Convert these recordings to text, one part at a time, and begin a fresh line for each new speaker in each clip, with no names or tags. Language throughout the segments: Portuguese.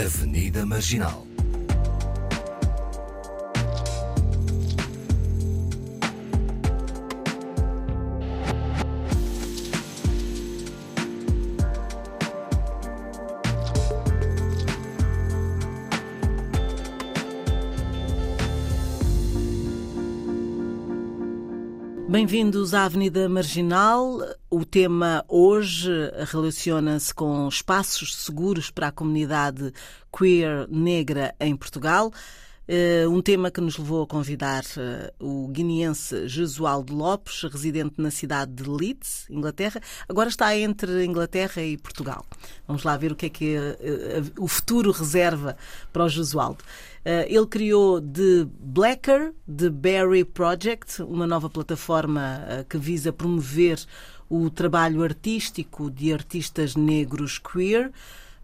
Avenida Marginal.
Bem-vindos à Avenida Marginal. O tema hoje relaciona-se com espaços seguros para a comunidade queer negra em Portugal. Uh, um tema que nos levou a convidar uh, o guineense Jesualdo Lopes, residente na cidade de Leeds, Inglaterra. Agora está entre Inglaterra e Portugal. Vamos lá ver o que é que uh, o futuro reserva para o Jesualdo. ele criou The Blacker, The Berry Project, uma nova plataforma que visa promover o trabalho artístico de artistas negros queer.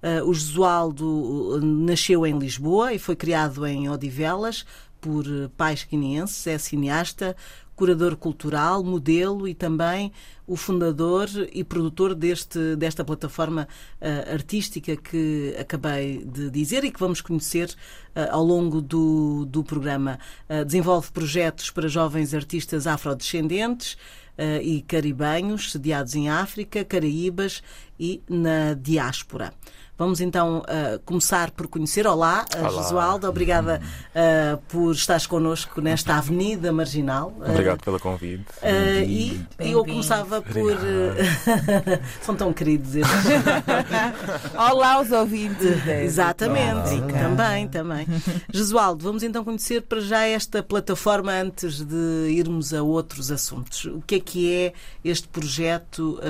Uh, o Jesualdo nasceu em Lisboa e foi criado em Odivelas por pais guineenses, é cineasta, curador cultural, modelo e também o fundador e produtor deste, desta plataforma uh, artística que acabei de dizer e que vamos conhecer uh, ao longo do, do programa. Uh, desenvolve projetos para jovens artistas afrodescendentes e caribenhos, sediados em África, Caraíbas e na diáspora. Vamos então uh, começar por conhecer. Olá, uh, Olá. Josualdo, obrigada uh, por estares connosco nesta Avenida Marginal.
Obrigado pelo convite.
e eu começava por. São tão queridos estes.
Olá aos ouvintes.
Exatamente, Olá. também, também. Jesualdo, vamos então conhecer para já esta plataforma antes de irmos a outros assuntos. O que é que é este projeto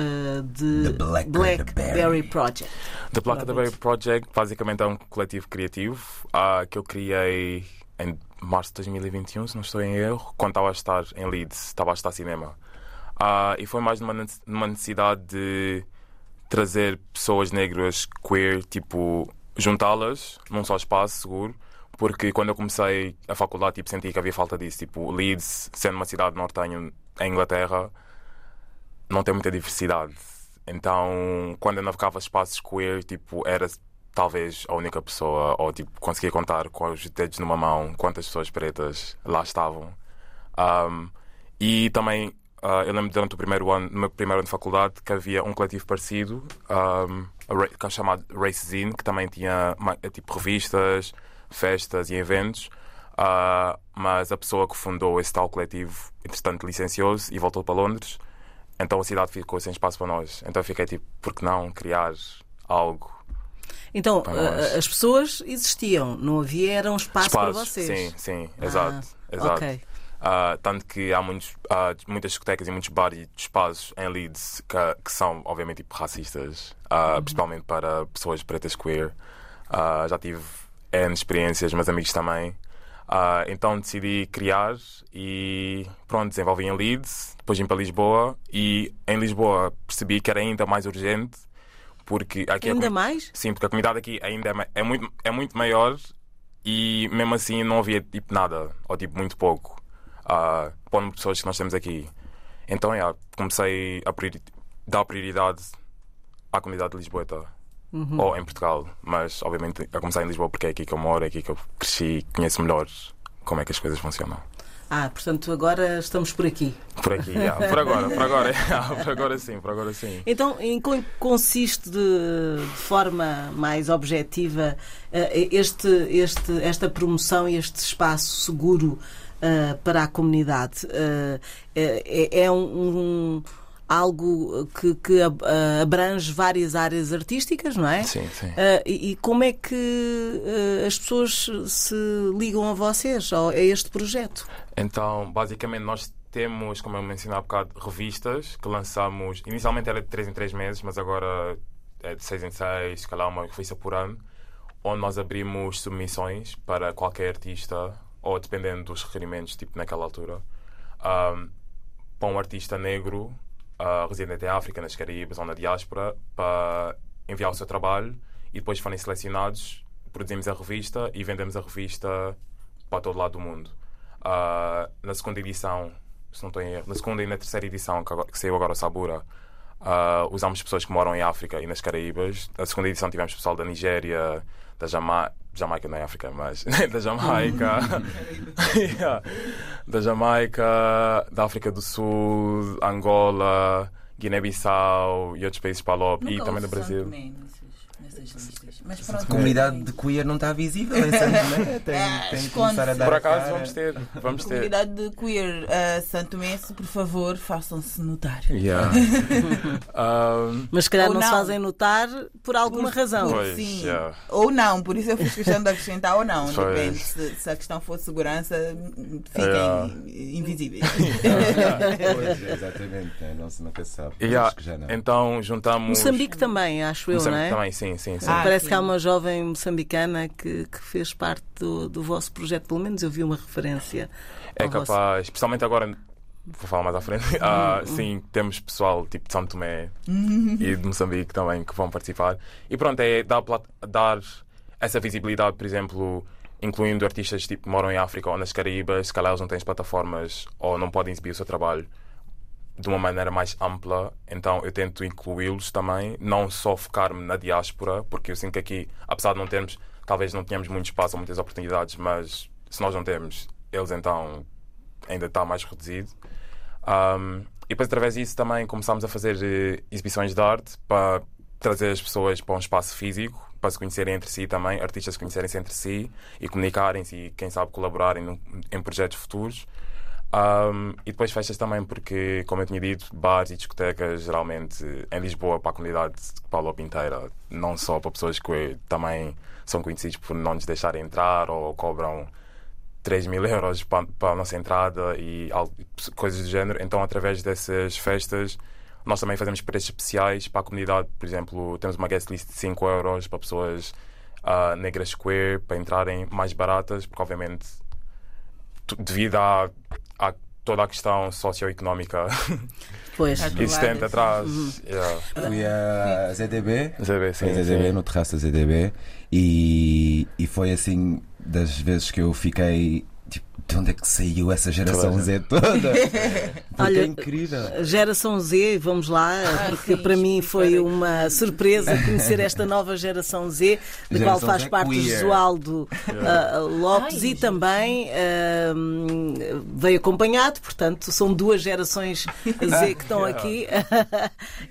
de
Black
Blackberry Project?
The Blackberry Project basicamente é um coletivo criativo uh, que eu criei em março de 2021, se não estou em erro, quando estava a estar em Leeds, estava a estar cinema. Uh, e foi mais numa, numa necessidade de trazer pessoas negras queer, tipo, juntá-las num só espaço seguro, porque quando eu comecei a faculdade, tipo, senti que havia falta disso. Tipo, Leeds, sendo uma cidade nortenha em Inglaterra, não tem muita diversidade então, quando eu navegava espaços queer, tipo, era talvez a única pessoa, ou tipo, conseguia contar com os dedos numa mão quantas pessoas pretas lá estavam. Um, e também, uh, eu lembro durante o primeiro ano, no meu primeiro ano de faculdade, que havia um coletivo parecido, um, é chamado Race Zine, que também tinha tipo revistas, festas e eventos. Uh, mas a pessoa que fundou esse tal coletivo, entretanto, licenciou-se e voltou para Londres. Então a cidade ficou sem espaço para nós. Então fiquei tipo, por que não criar algo?
Então, as pessoas existiam, não havia era um espaço para vocês.
Sim, sim, ah, exato. exato. Okay. Uh, tanto que há muitos, uh, muitas discotecas e muitos bares e espaços em Leeds que, que são, obviamente, tipo, racistas, uh, uhum. principalmente para pessoas pretas queer. já tive N experiências, meus amigos também. Uh, então decidi criar e pronto, desenvolvi em Leeds, depois vim para Lisboa e em Lisboa percebi que era ainda mais urgente porque aqui
ainda mais?
Sim, porque a comunidade aqui ainda é, é, muito, é muito maior e mesmo assim não havia tipo nada, ou tipo muito pouco, uh, para o pessoas que nós temos aqui. Então yeah, comecei a priori dar prioridade à comunidade de Lisboeta uhum. ou em Portugal, mas obviamente a começar em Lisboa porque é aqui que eu moro, é aqui que eu cresci, conheço melhor como é que as coisas funcionam.
Ah, portanto agora estamos por aqui.
Por aqui, yeah. por agora, por agora, yeah. por agora sim, por agora sim.
Então, em que consiste de, de forma mais objetiva eh, este, este, esta promoção e este espaço seguro uh, para a comunidade? Uh, é, é um, um algo que, que abrange várias áreas artísticas, não é?
Sim, sim.
Uh, e, e, como é que uh, as pessoas se ligam a vocês, a este projeto?
Então, basicamente, nós temos, como eu mencionei há bocado, revistas que lançamos. Inicialmente era de 3 em 3 meses, mas agora é de 6 em 6, se calhar uma revista por ano, onde nós abrimos submissões para qualquer artista, ou dependendo dos requerimentos, tipo naquela altura, um, para um artista negro uh, residente em África, nas Caraíbas ou na diáspora, para enviar o seu trabalho e depois forem selecionados, produzimos a revista e vendemos a revista para todo lado do mundo. Uh, na segunda edição, se não estou em erro, na segunda e na terceira edição, que, agora, que saiu agora o Sabura, uh, usamos pessoas que moram em África e nas Caraíbas. Na segunda edição tivemos pessoal da Nigéria, da Jamaica. Jamaica não é África, mas da Jamaica, Yeah. da Jamaica, da África do Sul, Angola, Guiné-Bissau e outros países Palop e
Nunca
também do Brasil.
Tomé nessas listas. Mas pronto.
A comunidade de queer não está visível em Santo Tomé. Tem,
É,
tem que começar a dar
Por acaso
cara.
vamos ter, vamos ter.
Comunidade de queer uh, Santo Mense, por favor, façam-se notar.
Yeah. Um,
Mas se calhar
Ou
não, se
não.
fazem notar por alguma razão.
Por,
Pois,
sim.
yeah.
Ou não, por isso eu fiz questão de acrescentar ou não.
Pois.
Depende. Se, se a questão for segurança, fiquem
Yeah.
invisíveis.
Pois, exatamente, né? não se nunca sabe.
Yeah.
Acho que já não.
Então juntamos.
Moçambique também, acho eu,
Moçambique
não é?
também, sim, sim, sim.
Ah,
Parece
sim.
que há uma jovem moçambicana que, que fez parte do, do vosso projeto, pelo menos eu vi uma referência.
É
ao vosso-
capaz, especialmente agora, vou falar mais à frente. ah, sim, temos pessoal tipo de São Tomé e de Moçambique também que vão participar. E pronto, é dar, dar essa visibilidade, por exemplo, incluindo artistas tipo, que moram em África ou nas Caraíbas, se calhar eles não têm as plataformas ou não podem exibir o seu trabalho de uma maneira mais ampla, então eu tento incluí-los também, não só focar-me na diáspora, porque eu sinto que aqui, apesar de não termos, talvez não tenhamos muito espaço ou muitas oportunidades, mas se nós não temos, eles então ainda está mais reduzido. Um, e depois, através disso, também começámos a fazer eh, exibições de arte para trazer as pessoas para um espaço físico, para se conhecerem entre si também, artistas se conhecerem-se entre si e comunicarem-se e, quem sabe, colaborarem em projetos futuros. Um, e depois festas também, porque, como eu tinha dito, bares e discotecas, geralmente em Lisboa, para a comunidade de Palop inteira, não só para pessoas que também são conhecidos por não nos deixarem entrar ou cobram 3 mil euros para, para a nossa entrada e coisas do género. Então, através dessas festas, nós também fazemos preços especiais para a comunidade. Por exemplo, temos uma guest list de 5 euros para pessoas ah, negras queer, para entrarem mais baratas, porque, obviamente, devido a toda a questão socioeconómica
Pois.
Existente atrás. Yeah.
Fui a ZDB,
ZB, sim,
Foi a ZDB,
sim.
no terraço da ZDB, e, e foi assim das vezes que eu fiquei. De onde é que saiu essa geração
a
Z toda? Porque
Olha,
é incrível.
Geração Z, vamos lá, porque
sim,
para mim foi uma surpresa conhecer esta nova Geração Z, da qual
Geração
faz
Z
parte o
queer.
Josualdo ah, Lopes
Ai,
e também ah, veio acompanhado, portanto, são duas gerações Z que estão aqui.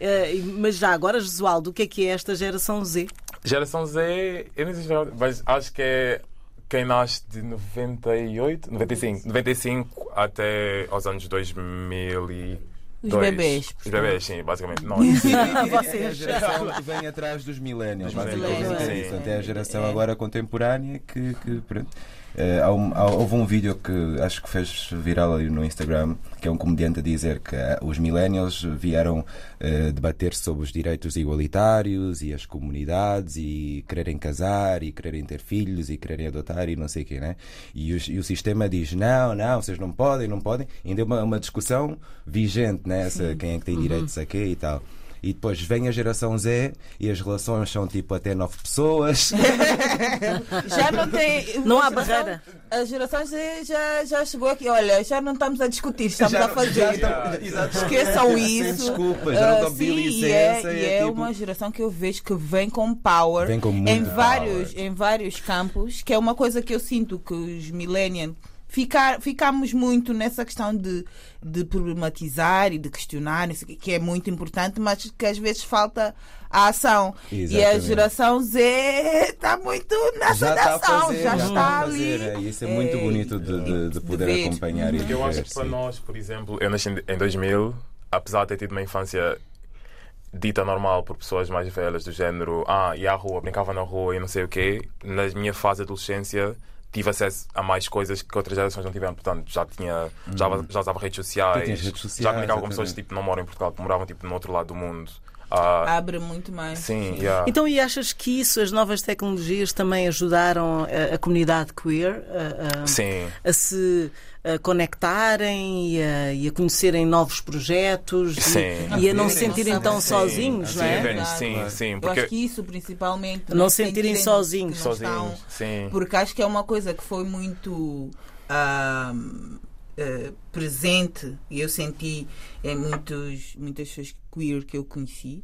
Eh, Mas já agora, Josualdo, o que é que é esta Geração Z?
Geração Z, eu não sei mas acho que é quem nasce de 98, 95, 95 até aos anos 2000 e
Os
dois.
bebés,
Os bebés, sim, basicamente. Não,
É a
Vocês.
geração que vem atrás dos millennials,
millennials,
é é a geração agora contemporânea que. que pronto. Eh, há- houve um vídeo que acho que fez viral ali no Instagram, que é um comediante a dizer que ah, os millennials vieram eh, debater sobre os direitos igualitários e as comunidades e quererem casar e quererem ter filhos e quererem adotar e não sei o quê, né? E, os- e o sistema diz: não, não, vocês não podem, não podem. Ainda é uma, uma discussão vigente, né? Essa, quem é que tem direitos a quê e tal. E depois vem a geração Z e as relações são tipo até nove pessoas.
Já não tem.
Não há barreira.
A geração Z já, já chegou aqui. Olha, já não estamos a discutir, estamos
Já-
a fazer.
já.
Esqueçam
Sem
isso.
desculpas, já não
Ah,
estão a pedir
sim, e é,
licença,
e
é
é
tipo-
uma geração que eu vejo que vem com power
Vem com muito
em,
power.
vários, em vários campos, que é uma coisa que eu sinto que os millennials ficar, ficamos muito nessa questão de, de problematizar e de questionar, isso que é muito importante, mas que às vezes falta a ação. E a
Exatamente.
geração Z está muito nessa
já está a
ação,
fazer,
já,
já
está
a
ali.
é, E isso é muito
É,
bonito de, de- de
de
poder
ver.
acompanhar e de
Eu acho que para nós, por exemplo, eu nasci em 2000, apesar de ter tido uma infância dita normal por pessoas mais velhas, do género, ah, ia à rua, brincava na rua e não sei o quê, na minha fase de adolescência tive acesso a mais coisas que outras gerações não tiveram. Portanto, já tinha, já, já usava redes sociais,
redes
já
sociais,
comunicava com pessoas que tipo, não moram em Portugal, que moravam tipo, no outro lado do mundo. Ah,
Abre muito mais.
sim, yeah.
Então, e achas que isso, as novas tecnologias, também ajudaram a, a comunidade queer a, a-
sim.
a se a conectarem e a, e a conhecerem novos projetos e-
Sim.
e, a não se sentirem tão
sim.
sozinhos,
Sim,
não é?
Claro.
sim, sim.
Eu
Porque
acho que isso principalmente
Não sentirem
que
sozinhos.
não estão-
sozinhos, sim.
porque acho que é uma coisa que foi muito ahm, eh, presente e eu senti em muitos, muitas pessoas queer que eu conheci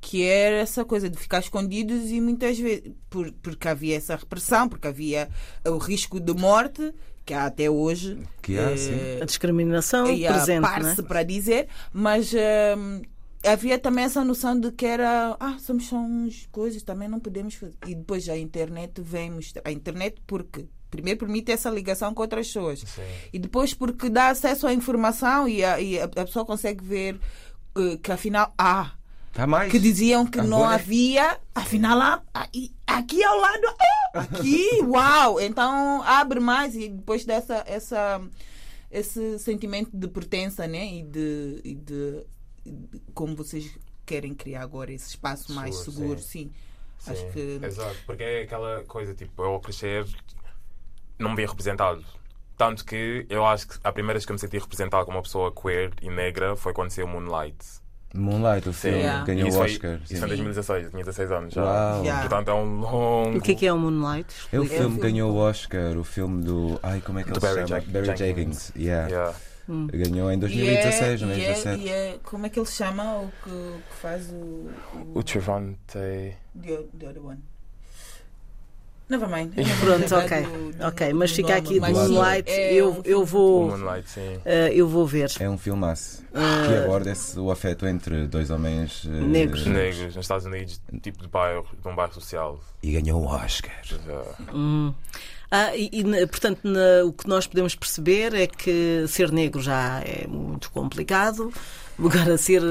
que era essa coisa de ficar escondidos e muitas vezes por, porque havia essa repressão, porque havia o risco de morte que há até hoje.
Que há,
eh,
sim.
A discriminação
e
presente, não é?
para dizer, mas hum, havia também essa noção de que era ah, somos só uns coisas, também não podemos fazer. E depois a internet vem mostrar. A internet porque primeiro permite essa ligação com outras pessoas. E depois porque dá acesso à informação e a, e a- a pessoa consegue ver eh, que afinal há.
Mais.
Que diziam que não
Agora-
havia, afinal há, aqui ao lado, ah, aqui, uau! Então abre mais e depois dessa essa, esse sentimento de pertença, né? E de, e de, de como vocês querem criar agora esse espaço mais
Seguro, sim.
sim. Acho que
Exato, porque é aquela coisa, tipo, eu ao crescer não me via representado. Tanto que eu acho que a primeira vez que eu me senti representado como uma pessoa queer e negra foi quando saiu Moonlight.
Moonlight, o filme,
Yeah.
ganhou
isso
o
foi,
Oscar.
Isso
sim.
foi em 2016, eu tinha 16 anos já.
Uau.
Yeah.
Portanto, é um longo.
O que é que é o Moonlight?
É o filme que ganhou o Oscar, o filme do. Ai, como é que
Do
ele se
Barry
chama?
Jenkins.
Barry Jenkins. Yeah.
Yeah.
Ganhou em
E
2016,
é-
não é?
e é-
2017.
e é- como é que ele se chama o que, que faz o.
O Trevante.
The, the other one. Never mind. Eu não vou
Pronto, ok.
do- do-
Ok,
do
mas fica aqui do Moonlight.
é
eu,
um
eu vou.
Moonlight, sim.
eh, eu vou ver.
É um filmaço
Ah.
que aborda o afeto entre dois homens eh,
Negros.
Negros, nos Estados Unidos, tipo de bairro, de um bairro social.
E ganhou o Oscar.
Yeah.
Hum. Ah, e, e, portanto, na- o que nós podemos perceber é que ser negro já é muito complicado. Agora, ser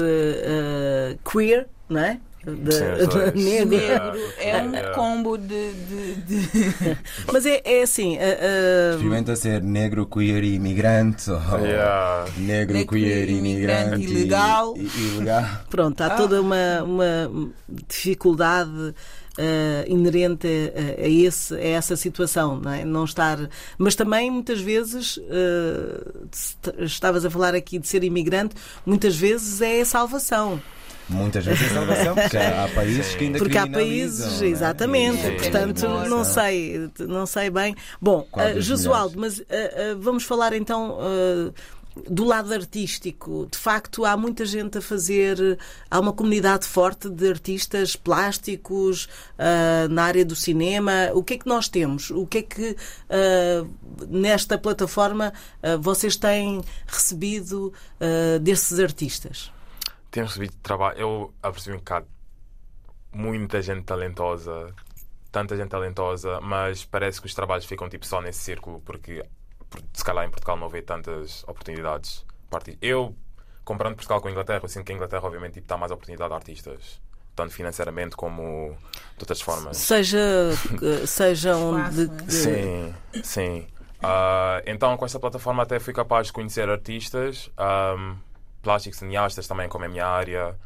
queer, não é? De-
os dois.
negro.
Negro é um
Yeah.
combo de. de, de-
Mas é, é assim. eh,
Experimenta ser negro, queer e imigrante. ou
Yeah.
Negro,
Negro,
queer,
imigrante,
imigrante.
ilegal.
E, e ilegal.
Pronto, há
Ah.
toda uma, uma dificuldade eh, inerente a, a esse, a essa situação, não, é? não estar. Mas também muitas vezes est- estavas a falar aqui de ser imigrante, muitas vezes é a salvação.
Muitas vezes é salvação, porque há países que ainda
Porque há países,
não é?
exatamente, portanto
Criminalização.
não sei, não sei bem. Bom,
das
Josualdo, mas eh, eh, vamos falar então do lado artístico. De facto, há muita gente a fazer, há uma comunidade forte de artistas plásticos eh, na área do cinema. O que é que nós temos? O que é que eh, nesta plataforma eh, vocês têm recebido desses artistas?
Temos recebido trabalho. Eu apercebi-me que há muita gente talentosa, tanta gente talentosa, mas parece que os trabalhos ficam tipo só nesse círculo, porque por- se calhar em Portugal não houve tantas oportunidades. Eu, comparando Portugal com a Inglaterra, eu sinto que a Inglaterra, obviamente, tipo, dá mais oportunidade a artistas, tanto financeiramente como de outras formas.
Seja, eh, sejam de,
Espaço,
de-
Sim, sim. Ah, então, com esta plataforma, até fui capaz de conhecer artistas, ahm, plásticos, cineastas também, como é a minha área,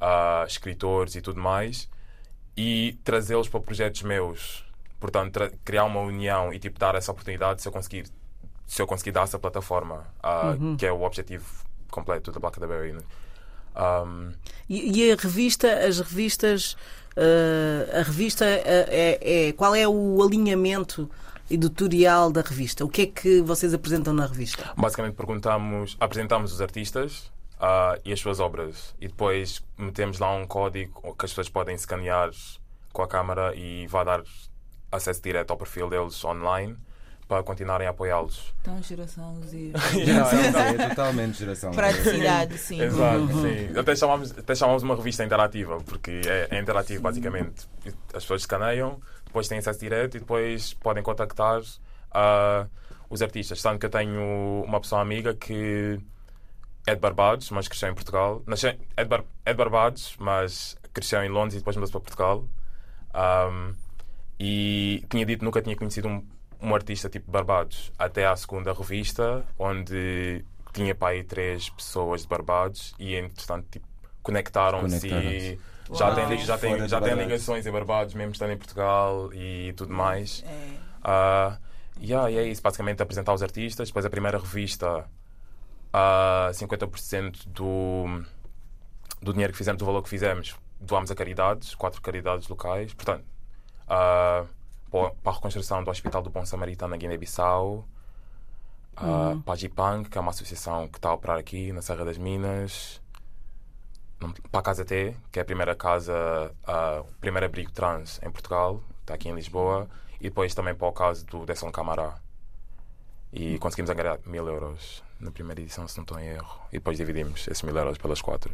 ah, escritores e tudo mais, e trazê-los para projetos meus. Portanto, criar uma união e tipo, dar essa oportunidade se eu conseguir, se eu conseguir dar essa plataforma, ah, que é o objetivo completo da Black Berry. Um,
E, e a revista, as revistas, eh, a revista é, é- qual é o alinhamento editorial da revista? O que é que vocês apresentam na revista?
Basicamente perguntamos, apresentamos os artistas ah, e as suas obras e depois metemos lá um código que as pessoas podem escanear com a câmara e vai dar acesso direto ao perfil deles online para continuarem a apoiá-los.
Então, geração Z.
Geração Z, é totalmente geração Z.
Praticidade, sim.
Exato, sim. Até chamamos, até chamamos uma revista interativa, porque é, é interativo basicamente. As pessoas escaneiam, depois têm acesso direto e depois podem contactar ah, os artistas. Tanto que eu tenho uma pessoa amiga que é de Barbados, mas cresceu em Portugal. Nasceu, é, de Bar, é de Barbados, mas cresceu em Londres e depois mudou-se para Portugal. Ahm, e tinha dito que nunca tinha conhecido um, um artista tipo Barbados. Até à segunda revista, onde tinha para aí três pessoas de Barbados e entretanto tipo, conectaram-se e já
Uau.
li- já
de
já
Barbados.
ligações em Barbados, mesmo estando em Portugal e tudo mais.
É.
Ah, yeah, e é isso, basicamente apresentar os artistas. Depois a primeira revista, ah, 50% do, do dinheiro que fizemos, do valor que fizemos, doámos a caridades, quatro caridades locais. Portanto, ah, para a reconstrução do Hospital do Bom Samaritano na Guiné-Bissau, ah, para a Gipang, que é uma associação que está a operar aqui na Serra das Minas. para a Casa T, que é a primeira casa, a o primeiro abrigo trans em Portugal, está aqui em Lisboa, e depois também para o caso do Desson Camará. E conseguimos angariar mil euros na primeira edição, se não estou em erro. E depois dividimos esses mil euros pelas quatro.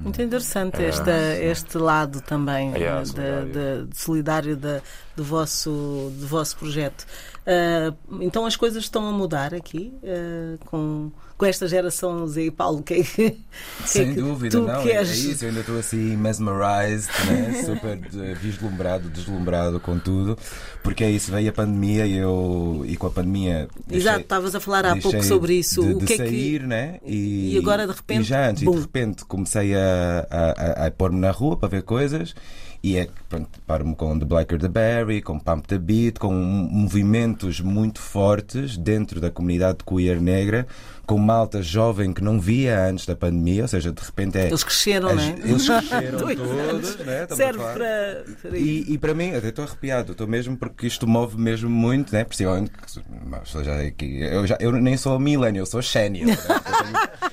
Muito interessante
É,
esta, este lado também
É,
eh, da-
solidário.
da- de solidário da- do, vosso, do vosso projeto. Ah, então as coisas estão a mudar aqui ah, com, com esta geração Z e Paulo. Que, é que, que é
Sem
que
dúvida, não. É, é
queres?
isso, eu ainda estou assim mesmerized, né? super eh, vislumbrado, deslumbrado com tudo, porque é isso, veio a pandemia e eu e com a pandemia deixei-
Exato, estavas a falar há pouco sobre isso.
De,
o
de
que é
sair,
que.
né? E,
e agora, de repente,
e já antes, e de repente comecei a, a, a, a pôr-me na rua para ver coisas. E é pronto, paro-me com The Blacker the Berry, com Pump the Beat, com movimentos muito fortes dentro da comunidade queer negra, com malta jovem que não via antes da pandemia, ou seja, de repente é.
Eles cresceram,
as-
é?
Eles cresceram todos, né? Estamos
Serve para. para.
E, e para mim, até estou arrepiado, estou mesmo porque isto move mesmo muito, né? Principalmente que já, aqui- eu, já, eu nem sou millennial, eu sou senior. Né?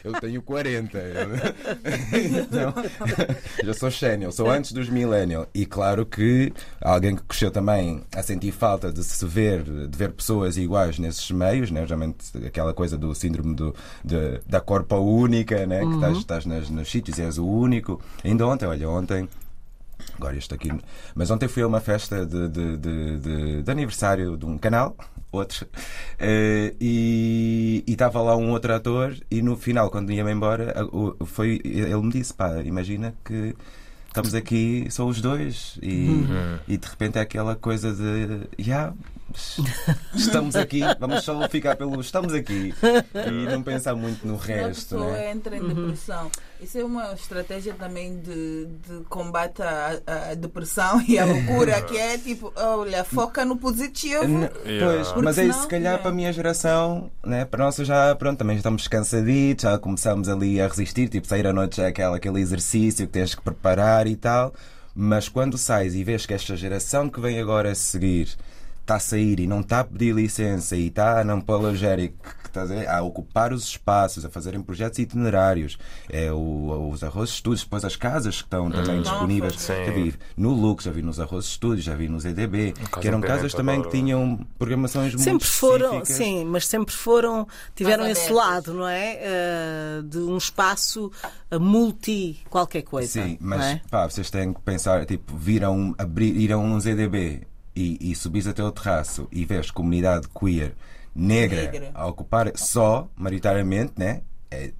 Eu, tenho, eu tenho 40. eu- Então, já sou senior, sou antes dos millennial. E claro que alguém que cresceu também a sentir falta de se ver, de ver pessoas iguais nesses meios, né? Geralmente aquela coisa do síndrome do, de- da corpa única, né? Que estás, estás nas, nos sítios e és o único. Ainda ontem, olha, ontem. Agora isto aqui. Mas ontem fui a uma festa de, de, de, de- aniversário de um canal, outro, eh, e e estava lá um outro ator, e no final, quando ia-me embora, foi, ele me disse: pá, imagina que estamos aqui, só os dois, e, e de repente é aquela coisa de. Yeah, estamos aqui, vamos só ficar pelo. Estamos aqui, e não pensar muito no
a
resto,
pessoa
né?
entra em depressão. Isso é uma estratégia também de, de combate à, à depressão e à loucura, que é tipo, olha, foca no positivo.
N-
Yeah.
Pois,
Porque
mas é isso, se calhar
é.
para a minha geração, né, para a nossa já, pronto, também já estamos cansaditos, já começamos ali a resistir, tipo, sair à noite já é aquela, aquele exercício que tens que preparar e tal, mas quando sais e vês que esta geração que vem agora a seguir está a sair e não está a pedir licença e está a unapologético, que está a, a ocupar os espaços, a fazerem projetos itinerários, é o, os arroz estúdios, depois as casas que estão também disponíveis.
Sim.
Já vi no Lux, já vi nos arroz estúdios, já vi nos EDB, que eram casas também que tinham programações muito
Sempre foram,
específicas.
sim, mas sempre foram, tiveram esse lado, não é? Eh, de um espaço eh, multi qualquer coisa.
Sim,
não
mas
é?
pá, vocês têm que pensar, tipo, viram abrir, ir a um ZDB e, e subis até o terraço e vês comunidade queer negra,
Negra.
a ocupar só, maioritariamente, né? É,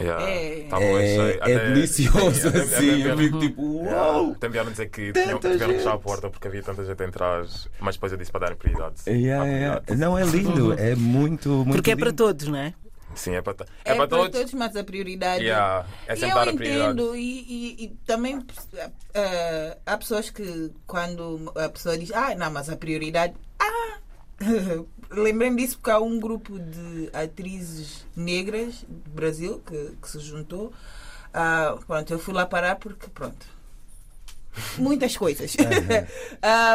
Yeah.
É-
é,
cheio.
é
Até-
delicioso
até-
assim.
até-
Eu fico tipo,
Yeah.
uau!
Até me vieram dizer que tinham,
Tanta
tiveram que fechar a porta porque havia tanta gente a entrar, mas depois eu disse para darem prioridade.
Yeah, yeah. Não, é lindo, é muito, muito
Porque é para
lindo.
todos, não é?
Sim, é para,
É,
é para todos.
mas a prioridade.
Yeah, é
E eu
dar a prioridade.
entendo, e, e- e também eh, há pessoas que quando a pessoa diz, ah, não, mas a prioridade. Ah! Lembrei-me disso porque há um grupo de atrizes negras do Brasil que, que se juntou. Ah, pronto, eu fui lá parar porque, pronto. Muitas coisas.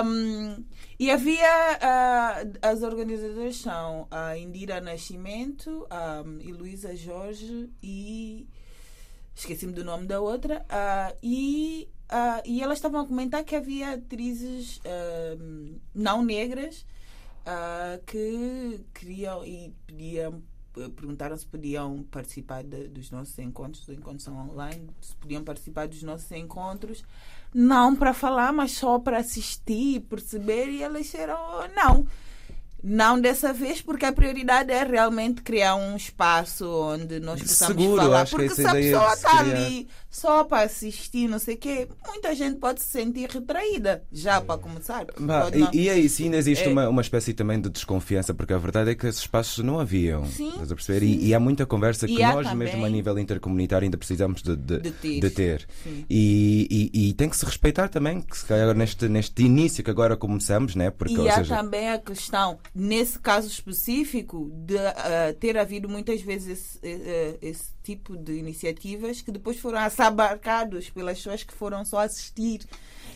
Um, e havia ah, as organizadoras são a Indira Nascimento, a e Luísa Jorge e esqueci-me do nome da outra ah, e ah, e elas estavam a comentar que havia atrizes não negras que queriam e pediam perguntaram se podiam participar de- dos nossos encontros, os encontros são online, se podiam participar dos nossos encontros, não para falar, mas só para assistir perceber, e elas disseram não. Não dessa vez, porque a prioridade é realmente criar um espaço onde nós possamos
Seguro,
falar. Porque se a pessoa está
criar-
ali só para assistir, não sei o quê, muita gente pode se sentir retraída, já para começar.
Bah,
não-
e, e é isso, ainda existe
É.
uma, uma espécie também de desconfiança, porque a verdade é que esses espaços não haviam.
Sim,
estás a perceber? E, e há muita conversa
E
que nós,
também-
mesmo a nível intercomunitário, ainda precisamos de, de,
De ter.
de ter.
Sim.
E, e, tem que se respeitar também, que se calhar neste, neste início que agora começamos, né? Porque,
E há
seja,
também a questão, nesse caso específico, de ah, ter havido muitas vezes esse, eh, esse tipo de iniciativas que depois foram assabarcados pelas pessoas que foram só assistir.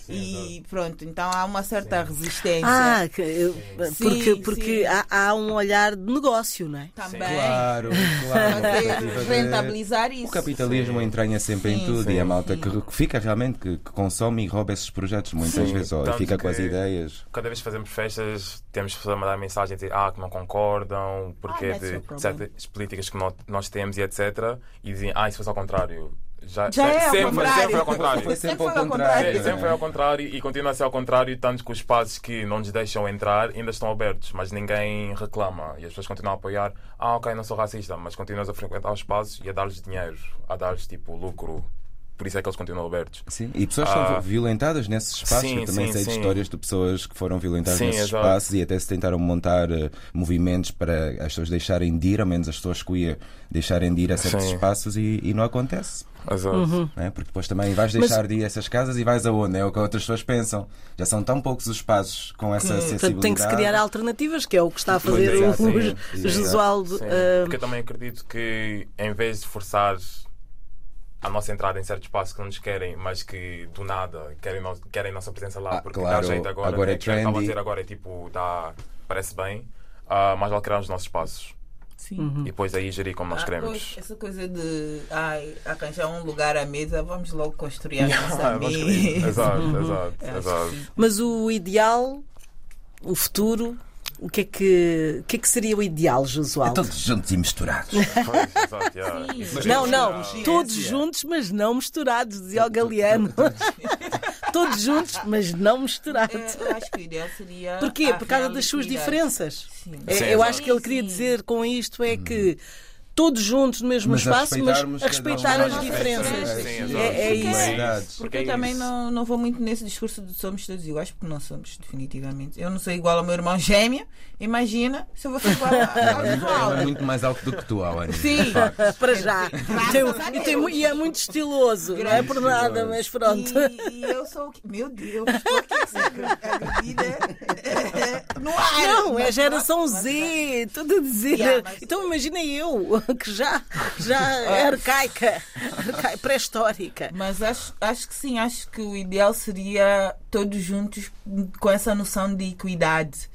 e pronto, então há uma certa resistência.
Ah, eu- porque,
Sim,
porque
sim.
há, há um olhar de negócio, não é?
Também.
Claro, claro. De-
rentabilizar isso.
O capitalismo entranha sempre em
Sim,
tudo
sim.
e a malta que, que fica realmente, que, que consome e rouba esses projetos muitas
Sim,
vezes, e
tanto
fica com as ideias.
Cada vez que fazemos festas, temos que mandar mensagem dizer ah, que não concordam, porque
Ah, that's
de certas políticas que nó- nós temos e etc. E dizem, ah, isso fosse ao contrário. Já,
Já é ao
sempre,
contrário.
sempre foi ao contrário.
Foi sempre
Sempre
ao
foi ao
contrário.
É? sempre foi ao contrário e continua a ser ao contrário, tanto que os espaços que não nos deixam entrar ainda estão abertos, mas ninguém reclama e as pessoas continuam a apoiar. Ah, ok, não sou racista, mas continuas a frequentar os espaços e a dar-lhes dinheiro, a dar-lhes tipo lucro. Por isso é que eles continuam abertos.
Sim, e pessoas são
Ah.
violentadas nesses espaços.
Sim,
Eu também
sim,
sei de
sim.
histórias de pessoas que foram violentadas
Sim,
nesses
exato.
espaços e até se tentaram montar eh, movimentos para as pessoas deixarem de ir, ao menos as pessoas queer, deixarem de ir a certos
Sim.
espaços e, e não acontece.
Uhum.
é? Porque depois também vais deixar de ir a essas casas e vais aonde? É o que outras pessoas pensam. Já são tão poucos os espaços com essa acessibilidade.
Portanto, tem que se criar alternativas, que é o que está a
Pois
fazer
é,
o,
sim,
o
sim.
Jesualdo.
Sim,
ah,
porque eu também acredito que em vez de forçar a nossa entrada em certos espaços que não nos querem, mas que do nada querem, no, querem nossa presença lá,
Ah,
porque
claro,
dá jeito agora,
agora
né,
é
que eu estava a
trendy.
dizer agora é tipo, dá, parece bem, ah, mas vale criar os nossos espaços
Sim.
Uhum.
e depois aí gerir como nós
Ah,
queremos.
pois, essa coisa de ai, arranjar um lugar à mesa, vamos logo construir a nossa
Ah, vamos
mesa.
Exato, exato, exato.
Mas o ideal, o futuro, o que é que, o que, é que seria o ideal,
É
Jesualdo?
todos juntos e misturados.
Pois,
Não,
é
não, todos juntos, mas não misturados, dizia o Galeano. todos juntos, mas não misturados.
É, eu acho que o ideal seria.
Porquê? Por causa das suas diferenças.
Sim.
É, eu acho que ele queria dizer com isto é que todos juntos no mesmo
Mas a
espaço, mas a respeitar
cada um
as diferenças. É, é isso.
Porque
É
eu também não, não vou muito nesse discurso de somos todos iguais, porque não somos, definitivamente. Eu não sou igual ao meu irmão gêmeo. Imagina se eu vou ser igual ao
Ele é muito mais alto do que tu, Alan.
Sim.
Para já. E, tem e é muito estiloso, não é por nada, mas pronto.
E, e eu sou o quê? Meu Deus, estou aqui a ser agredida no ar.
Não, é geração Z, tudo a dizer.
Yeah, mas-
Então imagina eu, que já, já é arcaica, arcai- pré-histórica.
Mas acho, acho que sim, acho que o ideal seria todos juntos com essa noção de equidade.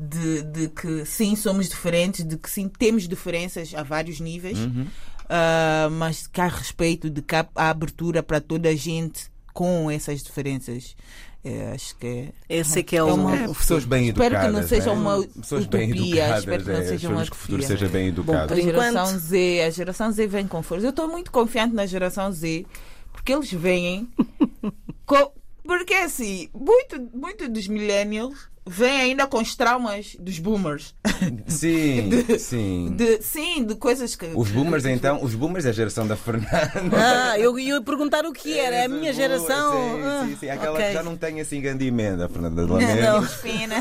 De, de que sim, somos diferentes, de que sim, temos diferenças a vários níveis, ah, mas que há respeito, de que há, há abertura para toda a gente com essas diferenças. É, acho que é.
Esse é que é,
É uma-
É, pessoas bem
Espero
educadas.
que não seja
né?
uma
pessoas bem
utopia,
educadas.
espero que não
é,
seja uma
esperamos que o futuro seja bem educado.
Por
a geração
enquanto-
Z, a geração Z vem com força. Eu estou muito confiante na geração Z, porque eles vêm. com- porque assim, muito, muito dos millennials vêm ainda com os traumas dos boomers.
Sim, sim.
De, sim, de coisas que.
Os boomers, então, os boomers é a geração da Fernanda.
Ah, eu ia perguntar o que era, é a minha geração.
Sim, sim, sim.
Ah,
Aquela
ok.
que já não tem assim grande emenda, a Fernanda de
Não.
Lamento.
Pena.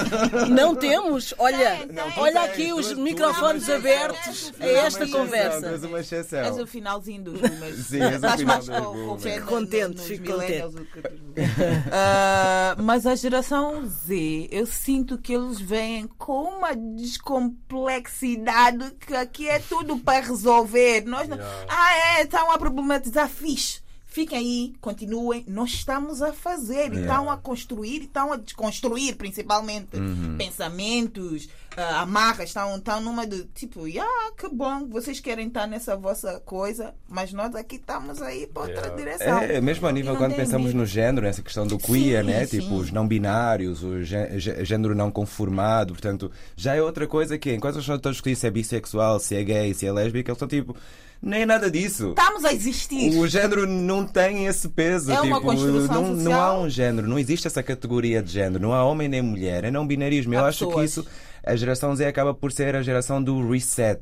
Não temos, olha,
Tem, tem.
olha
Não,
aqui os
tu-
microfones
tu-
abertos
tu-
a
tu-
esta
exceção,
conversa.
és uma exceção.
És o finalzinho dos boomers.
Sim, és o
Estás
final
mais
dos boomers.
Fico contente, fico
outros boomers. Ah, mas a geração Z, eu sinto que eles vêm com uma descomplexidade que aqui é tudo para resolver. Nós não... Ah, é, estão a problematizar, fixe. Fiquem aí, continuem. Nós estamos a fazer, e
Yeah.
estão a construir, e estão a desconstruir, principalmente.
Uhum.
Pensamentos, ah, amarras, estão, estão numa de tipo, ah, que bom, vocês querem estar nessa vossa coisa, mas nós aqui estamos aí para outra
Yeah.
direção.
É, mesmo a nível quando pensamos
medo.
no género, nessa questão do queer,
Sim,
né?
sim.
tipo os não binários, o gé- gé- género não conformado, portanto, já é outra coisa que enquanto estão todos discutir se é bissexual, se é gay, se é lésbica, eles estão tipo, nem é nada disso.
Estamos a existir.
O género não tem esse peso.
É uma
tipo,
construção
não, não há
social.
um género, não existe essa categoria de género, não há homem nem mulher, é não binarismo. Eu
Há
acho que isso, a geração Z acaba por ser a geração do reset.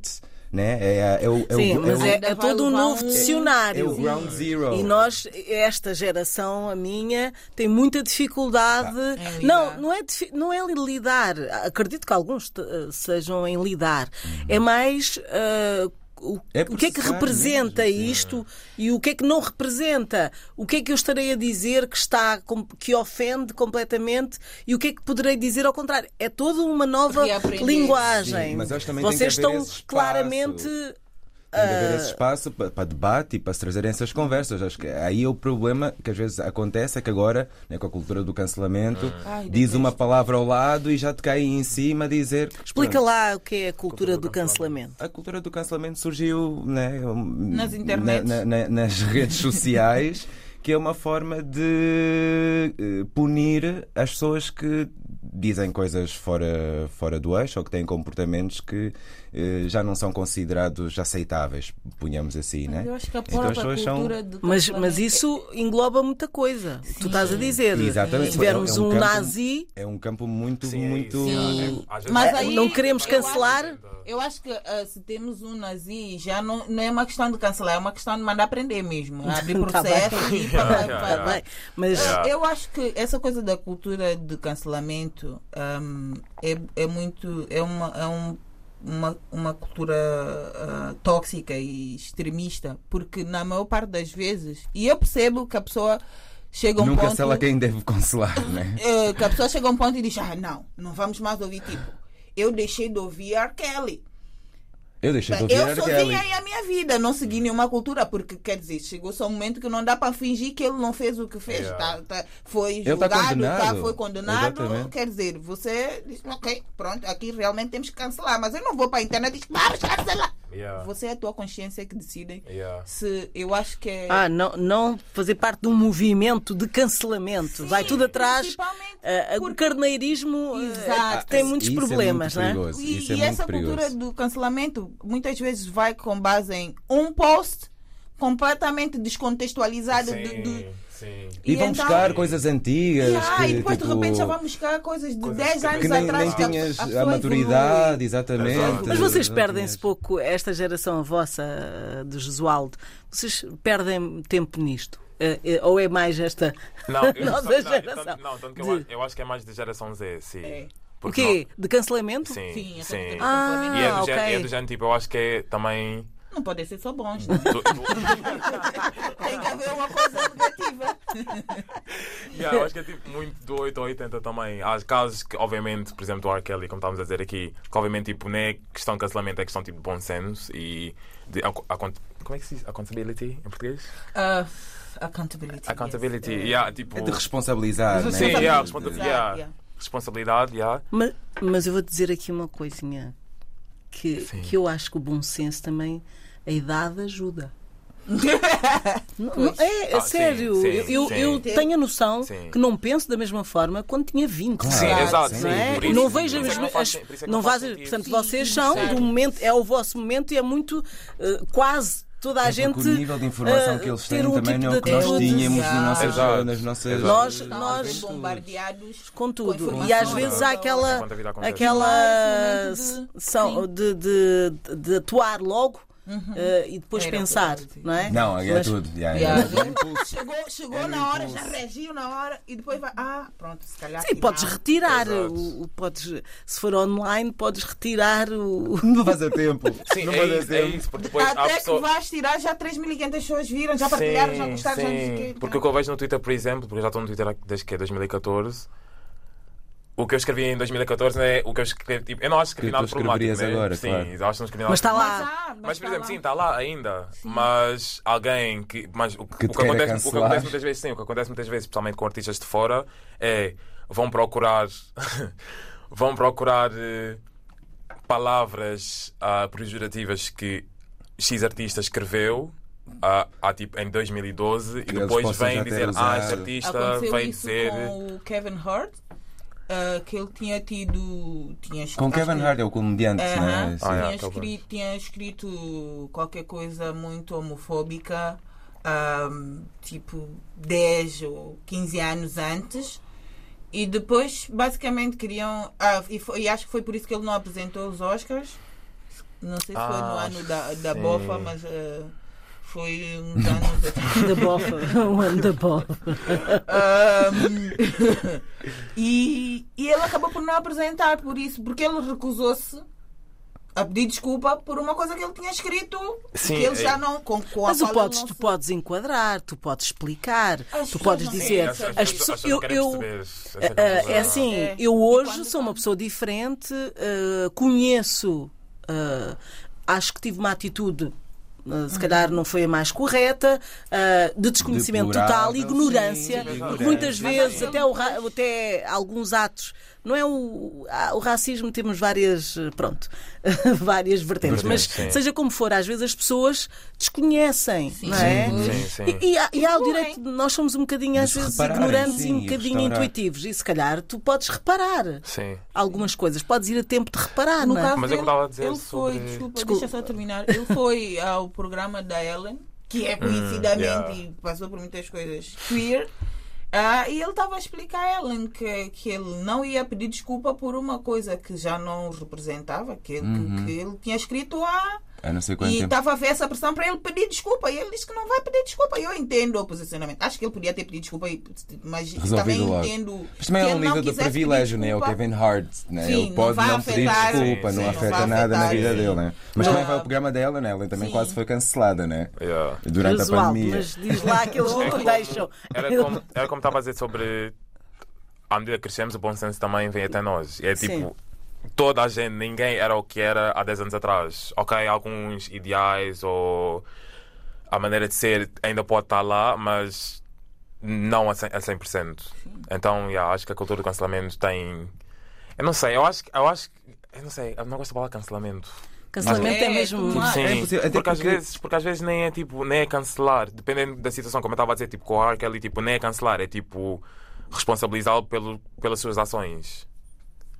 Né? É, é o, é o-
Sim,
é
mas é, é todo um novo
um-
é
dicionário.
o ground zero.
E nós, esta geração, a minha, tem muita dificuldade.
Em lidar.
não, não é, não é lidar. Acredito que alguns te- sejam em lidar. É mais. ah, o,
É
o que é que representa
mesmo, sim.
isto e o que é que não representa? O que é que eu estarei a dizer que está que ofende completamente e o que é que poderei dizer ao contrário? É toda uma nova linguagem.
Sim, mas acho também
Vocês estão claramente
Tem de haver esse espaço para, para debate e para se trazerem essas conversas. Acho que aí é o problema que às vezes acontece é que agora, né, com a cultura do cancelamento,
Ai,
diz uma palavra ao lado e já te cai em cima a dizer. que,
Explica
pronto,
lá o que é a cultura do cancelamento.
A cultura do cancelamento surgiu né,
Nas
na- na- na- nas redes sociais, que é uma forma de eh, punir as pessoas que dizem coisas fora, fora do eixo ou que têm comportamentos que já não são considerados aceitáveis, punhamos assim, né?
Eu acho que a
Então as são-
cultura do
Mas, mas isso engloba muita coisa. que Tu estás a dizer.
Exatamente.
Se tivermos
É um
um
campo-
nazi,
É um campo muito,
Sim,
muito.
Sim. Mas
É,
aí-
não queremos
eu
cancelar.
Eu acho que ah, se temos um nazi, já não, não é uma questão de cancelar, é uma questão de mandar prender mesmo. Abrir
Tá
processo
bem.
para,
Yeah,
para-
yeah,
Tá bem, mas
Yeah.
Eu acho que essa coisa da cultura de cancelamento hum, é, é muito. É uma, é um- uma, uma cultura ah, tóxica e extremista, porque na maior parte das vezes, e eu percebo que a pessoa chega a um
Nunca
ponto.
cancela quem deve cancelar, né?
eh, que a pessoa chega a um ponto e diz: Ah, não, não vamos mais ouvir tipo. Eu deixei de ouvir R. Kelly.
Eu deixei de ouvir
Eu sozinha a minha vida, não segui nenhuma cultura, porque quer dizer, chegou só um momento que não dá para fingir que ele não fez o que fez.
Yeah.
Tá, tá, foi
tá
julgado, tá,
condenado.
foi condenado.
Exatamente.
Quer dizer, você diz, ok, pronto, aqui realmente temos que cancelar, mas eu não vou para a internet e diz, vamos cancelar.
Yeah.
Você é a tua consciência que decide.
Yeah.
Se eu acho que é.
ah, não, não fazer parte de um movimento de cancelamento. Vai tudo atrás.
principalmente
Ah, o
porque-
carneirismo ah,
Exato.
tem muitos
Isso é muito
problemas, é?
perigoso.
E,
Isso é
e
muito
essa
perigoso.
cultura do cancelamento muitas vezes vai com base em um post completamente descontextualizado
Sim,
do, do-
sim.
E,
E
vão
então-
buscar coisas antigas.
Ah,
que,
e depois de
tipo,
repente já vamos buscar coisas de
Coisas
10
que-
anos
que nem,
atrás.
nem tinhas
a
a, maturidade,
evolui.
exatamente.
Exato.
Mas vocês
Não
perdem-se pouco, esta geração vossa ah, do Jesualdo, vocês perdem tempo nisto? Ah, eh, ou é mais esta
Não, eu,
nossa
não,
geração?
tanto- não, tanto que
de-
eu, acho- eu acho que é mais da geração Z, sim.
É.
O
Porque
quê? De cancelamento?
não- Sim,
Sim, essa
sim.
Ah,
E é do,
ok.
género, é do género, tipo, eu acho que é também.
Não podem ser só bons, né? tem que haver uma coisa negativa.
Yeah, eu acho que é tipo muito do 8 ao 80 também. Há casos que, obviamente, por exemplo, do R. Kelly, como estávamos a dizer aqui, que obviamente tipo, não é questão de cancelamento, é questão tipo, de bom senso e de como é que se diz? Accountability em português?
Ah, accountability.
Accountability,
yes.
yeah, tipo.
É de responsabilizar, né?
Sim, yeah,
Exato,
responsa- yeah.
yeah.
responsabilidade, yeah.
Mas, mas eu vou dizer aqui uma coisinha que,
Sim.
que eu acho que o bom senso também, a idade ajuda. Não, não- é, é
Ah,
sério.
sim, sim,
eu
sim.
eu tenho a noção
Sim.
que não penso da mesma forma quando tinha 20.
Claro.
Sim, exato.
Não, é?
isso-
não vejo
é
as,
não faz- é que
não
faz sentido.
portanto
Sim,
vocês
sim,
são do momento é o vosso momento e é muito eh, quase toda a
É
gente
o nível de informação
eh,
que eles têm
um
também
tipo
não é o que nós tínhamos nas nossas,
Exato.
nas nossas.
Nós- nós-
bombardeados
com tudo.
informação
e às vezes há aquela, aquela
de-
são, de, de- de atuar logo eh, e depois
Era
pensar,
dizer.
não é?
Não, é
Mas-
tudo. yeah,
Yeah. Chegou, chegou na hora,
impulso.
já reagiu na hora e depois vai. Ah, pronto, se calhar.
Sim, podes retirar, o, o- podes, se for online, podes retirar o.
Não faz a tempo.
Sim,
não
é
faz a
isso, é
tempo.
isso, porque depois
Até que vais tirar, já 3.500 pessoas viram, já partilharam, já gostaram, já não sei o quê.
Porque o que eu vejo no Twitter, por exemplo, porque eu já estou no Twitter desde que é 2014, o que eu escrevi em 2014 não é o que eu escrevi. Tipo, eu não acho que escrevi
Que
nada problemático. né?
agora,
sim,
claro.
eu acho que não escrevi nada
Mas está lá.
Mas, ah,
Mas, por
está
exemplo,
lá.
sim, está lá ainda. Mas alguém que. Mas o,
Que
o que, acontece, o que acontece muitas vezes, sim, o que acontece muitas vezes, especialmente com artistas de fora, é vão procurar. vão procurar eh, palavras ah, pejorativas que X artista escreveu. ah, há, tipo, em 2012 e
eles
depois vem
ter
dizer ah, este artista
Aconteceu isso
dizer
com o Kevin Hart, ah, que ele tinha tido. Tinha
Com
acho
Kevin Hart é o comediante,
Aham.
né?
Ah,
Sim.
é.
tinha,
aquele
escrito, tinha escrito qualquer coisa muito homofóbica, ahm, tipo 10 ou 15 anos antes. E depois, basicamente, queriam. ah, e, foi- e acho que foi por isso que ele não apresentou os Oscars. Não sei se foi no
Ah,
ano da, da
sim.
bofa, mas ah, foi anos atrás.
Da bofa, o ano da bofa.
E, e ele acabou por não apresentar por isso, porque ele recusou-se a pedir desculpa por uma coisa que ele tinha escrito
Sim,
que ele
é-
já não com, com a
Mas
qual
podes, tu podes enquadrar, tu podes explicar,
As
tu podes dizer.
as- as
As
pessoas-
pessoas,
as pessoas
eu, eu,
perceber essa
é, é assim,
É.
eu hoje sou uma pessoa diferente, eh, conheço, eh, acho que tive uma atitude Uh, Se calhar não foi a mais correta, uh, de desconhecimento total,
Deplorável,
ignorância.
sim,
porque muitas vezes, até, o até alguns atos. Não é o, o racismo, temos várias, pronto, várias vertentes. Mas
sim.
seja como for, às vezes as pessoas desconhecem, não é?
Sim, sim.
E, e há, e há o direito, nós somos um bocadinho às vezes
repararem,
ignorantes
sim,
e um bocadinho
restaurar.
intuitivos. E se calhar tu podes reparar
Sim.
algumas coisas, podes ir a tempo de reparar,
No
não é?
caso
Mas eu
dele,
estava a dizer
ele foi,
sobre-
desculpa,
Desculpa.
deixa só terminar. Ele foi ao programa da Ellen, que é conhecidamente
yeah.
e passou por muitas coisas queer. Ah, e ele estava a explicar a Ellen que, que ele não ia pedir desculpa por uma coisa que já não representava, que, ele- que- que ele tinha escrito há
Há não sei quanto
e
tempo.
estava a ver essa pressão para ele pedir desculpa. E ele disse que não vai pedir desculpa. Eu entendo o posicionamento. Acho que ele podia ter pedido desculpa, mas também
Resolvido logo.
entendo.
Mas também é um
não
nível
quisesse pedir
privilégio, né? O
desculpa.
Kevin Hart, né?
Sim,
ele
não
pode
vai
não pedir
afetar-
desculpa,
Sim,
não
sim,
afeta
não vai
nada na
afetar,
vida
sim.
dele, né? Mas
Ah.
também foi o programa dela, né? Ela também
Sim.
quase foi cancelada, né?
Yeah.
Durante a
Casual,
pandemia.
mas diz lá que eles não te deixam.
Era como, estava a dizer sobre. À medida que crescemos, o bom senso também vem até nós. E é tipo.
Sim.
Toda a gente, ninguém era o que era há 10 anos atrás. Ok, alguns ideais ou a maneira de ser ainda pode estar lá, mas não a 100%. A 100%. Então, yeah, acho que a cultura do cancelamento tem. Eu não sei, eu acho que. Eu acho eu não sei, eu não gosto da palavra cancelamento.
Cancelamento é,
É,
mesmo.
tu-
Sim,
É impossível, até
porque, às vezes, porque às vezes nem é tipo, nem é cancelar, dependendo da situação, como eu estava a dizer, tipo, com o R. Kelly, tipo, nem é cancelar, é tipo responsabilizá-lo pelo, pelas suas ações.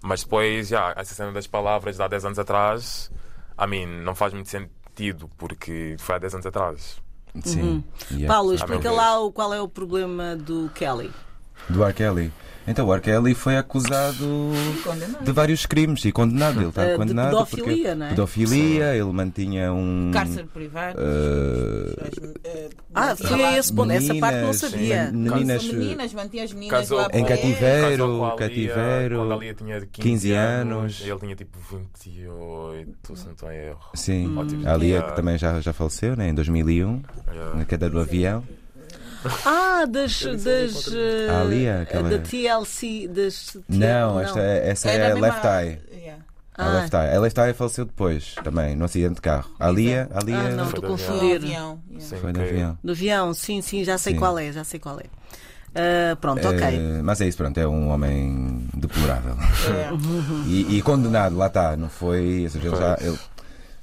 Mas depois, já, essa cena das palavras de há 10 anos atrás, a mim, não faz muito sentido, porque foi há 10 anos atrás.
Sim. Yeah.
Paulo,
meu
explica lá o- qual é o problema do Kelly.
Do R. Kelly. Então, o R. Kelly foi acusado de vários crimes e condenado. Ele
Eh,
está
de
condenado.
pedofilia,
porque
não é?
Pedofilia, ele mantinha um.
Cárcere privado.
eh,
eh,
Ah, foi
lá-
a esse ponto. Essa parte não sabia.
sim, Meninas,
meninas, mantinha as meninas
Casou
lá
Em cativeiro.
Casou
cativeiro,
Quando a Lia tinha 15,
15
anos,
anos.
e ele tinha tipo 28, se não estou em erro.
Sim.
Ótimo.
A Lia que também já, já faleceu, né? em 2001,
Yeah.
na queda do avião.
Ah, das. das
Ah, ali, aquela-
Da TLC. Das,
Não, esta, essa
É
é, a Left Eye.
Yeah.
A
Ah.
Left Eye. A Left Eye faleceu depois, também, no acidente de carro. A Lia, a Lia
Ah, não,
Foi
estou a confundir.
avião, yeah.
Sim,
foi
que-
avião.
Do avião, sim, sim, já sei
Sim.
qual é, já sei qual é. Ah, pronto, ok.
Eh, mas é isso, pronto, é um homem deplorável.
É.
E, e condenado, lá está, não foi. Ou seja, ele já. Ele,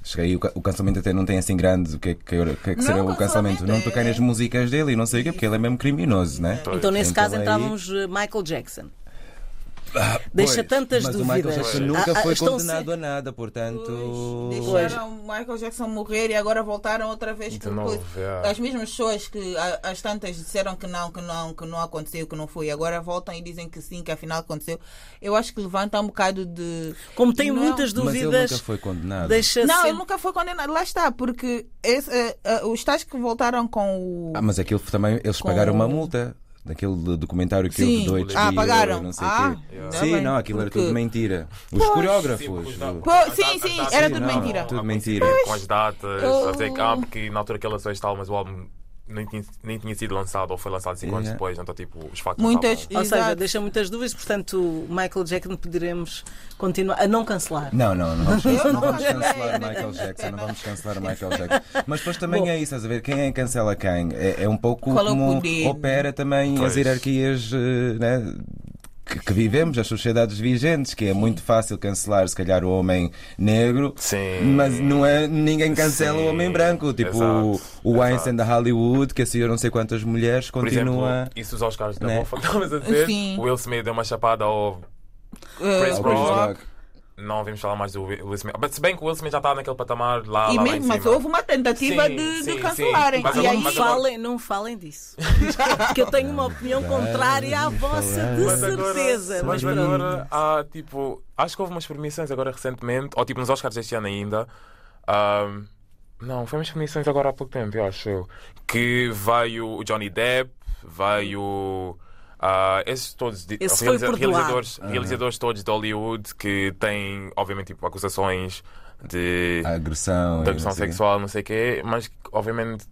cheguei, o, ca- o cancelamento até não tem assim grande. O que é que, que, é que será
o
cancelamento?
cancelamento
Não
é-
toquei nas músicas dele e não sei o quê, porque ele é mesmo criminoso, né?
Então, nesse
Então,
caso,
aí-
entrávamos eh, Michael Jackson. Deixa
Pois,
tantas
mas
dúvidas.
o Michael Jackson
Ah,
nunca
ah,
foi
estão
condenado
se-
a nada, portanto.
Deixaram o Michael Jackson morrer e agora voltaram outra vez com
novo, yeah.
As mesmas pessoas que as tantas disseram que não, que não, que não aconteceu, que não foi, agora voltam e dizem que sim, que afinal aconteceu. Eu acho que levanta um bocado de.
Como tenho
Não,
muitas
Mas ele
dúvidas,
nunca foi condenado.
deixa
Não,
sempre-
ele nunca foi condenado. Lá está, porque esse, eh, eh, os tais que voltaram com o.
Ah, mas aquilo também, eles
Com-
pagaram uma multa. Daquele documentário que
Sim.
houve do
Ah,
HBO,
pagaram.
não sei
Ah,
quê. Sim, não, aquilo era
porque-
tudo mentira. Os
Pois.
coreógrafos.
Sim, porque os
o-
dados-
Pô,
as
sim, sim, era tudo
não,
mentira.
Tudo mentira.
Com as datas,
Eu-
a dizer que, ah, porque na altura que ele lançou este álbum, mas o álbum nem tinha, nem tinha sido lançado ou foi lançado 5 anos depois, então tipo, os factos não
Muitas.
estavam-
Ou seja, deixa muitas dúvidas, portanto, o Michael Jackson poderemos continuar a não cancelar.
Não, não, não vamos,
Eu
não vamos cancelar Michael Jackson, não vamos cancelar Michael Jackson. Mas depois também
Bom.
é isso, estás a ver? Quem é que cancela quem? É, é um pouco
é
como
poder?
opera também
Pois.
as hierarquias eh, né, que, que vivemos, as sociedades vigentes, que é muito fácil cancelar, se calhar, o homem negro.
Sim.
Mas não é, ninguém cancela
Sim,
o homem branco. Tipo,
exato,
o Weinstein
exato.
da Hollywood, que assim eu não sei quantas mulheres,
Por
continua.
exemplo, isso os Oscars da
Né?
Mofa, estavas a dizer?
Sim.
O Will Smith deu uma chapada ao.
eh,
Chris Rock. Não vimos falar mais do Will Smith. Mas se bem que o Will Smith já está naquele patamar lá,
E
lá, lá em
mesmo, mas
cima.
houve uma tentativa
Sim,
de, de
sim,
cancelarem.
sim. Mas
e
agora-
aí,
mas
Não falem, não falem disso. Porque eu tenho uma opinião contrária à vossa, de
Mas agora-
certeza.
Mas,
Mas, pronto.
agora há tipo. Acho que houve umas premiações agora recentemente, ou tipo nos Oscars deste ano ainda. ahm, não, foi umas premiações agora há pouco tempo, eu acho. Que veio o Johnny Depp, veio. Ah, esses todos
Esse perdoado.
realizadores, realizadores todos de Hollywood que têm, obviamente, tipo, acusações de,
A agressão.
de agressão
não
sexual, não sei o quê, mas que, obviamente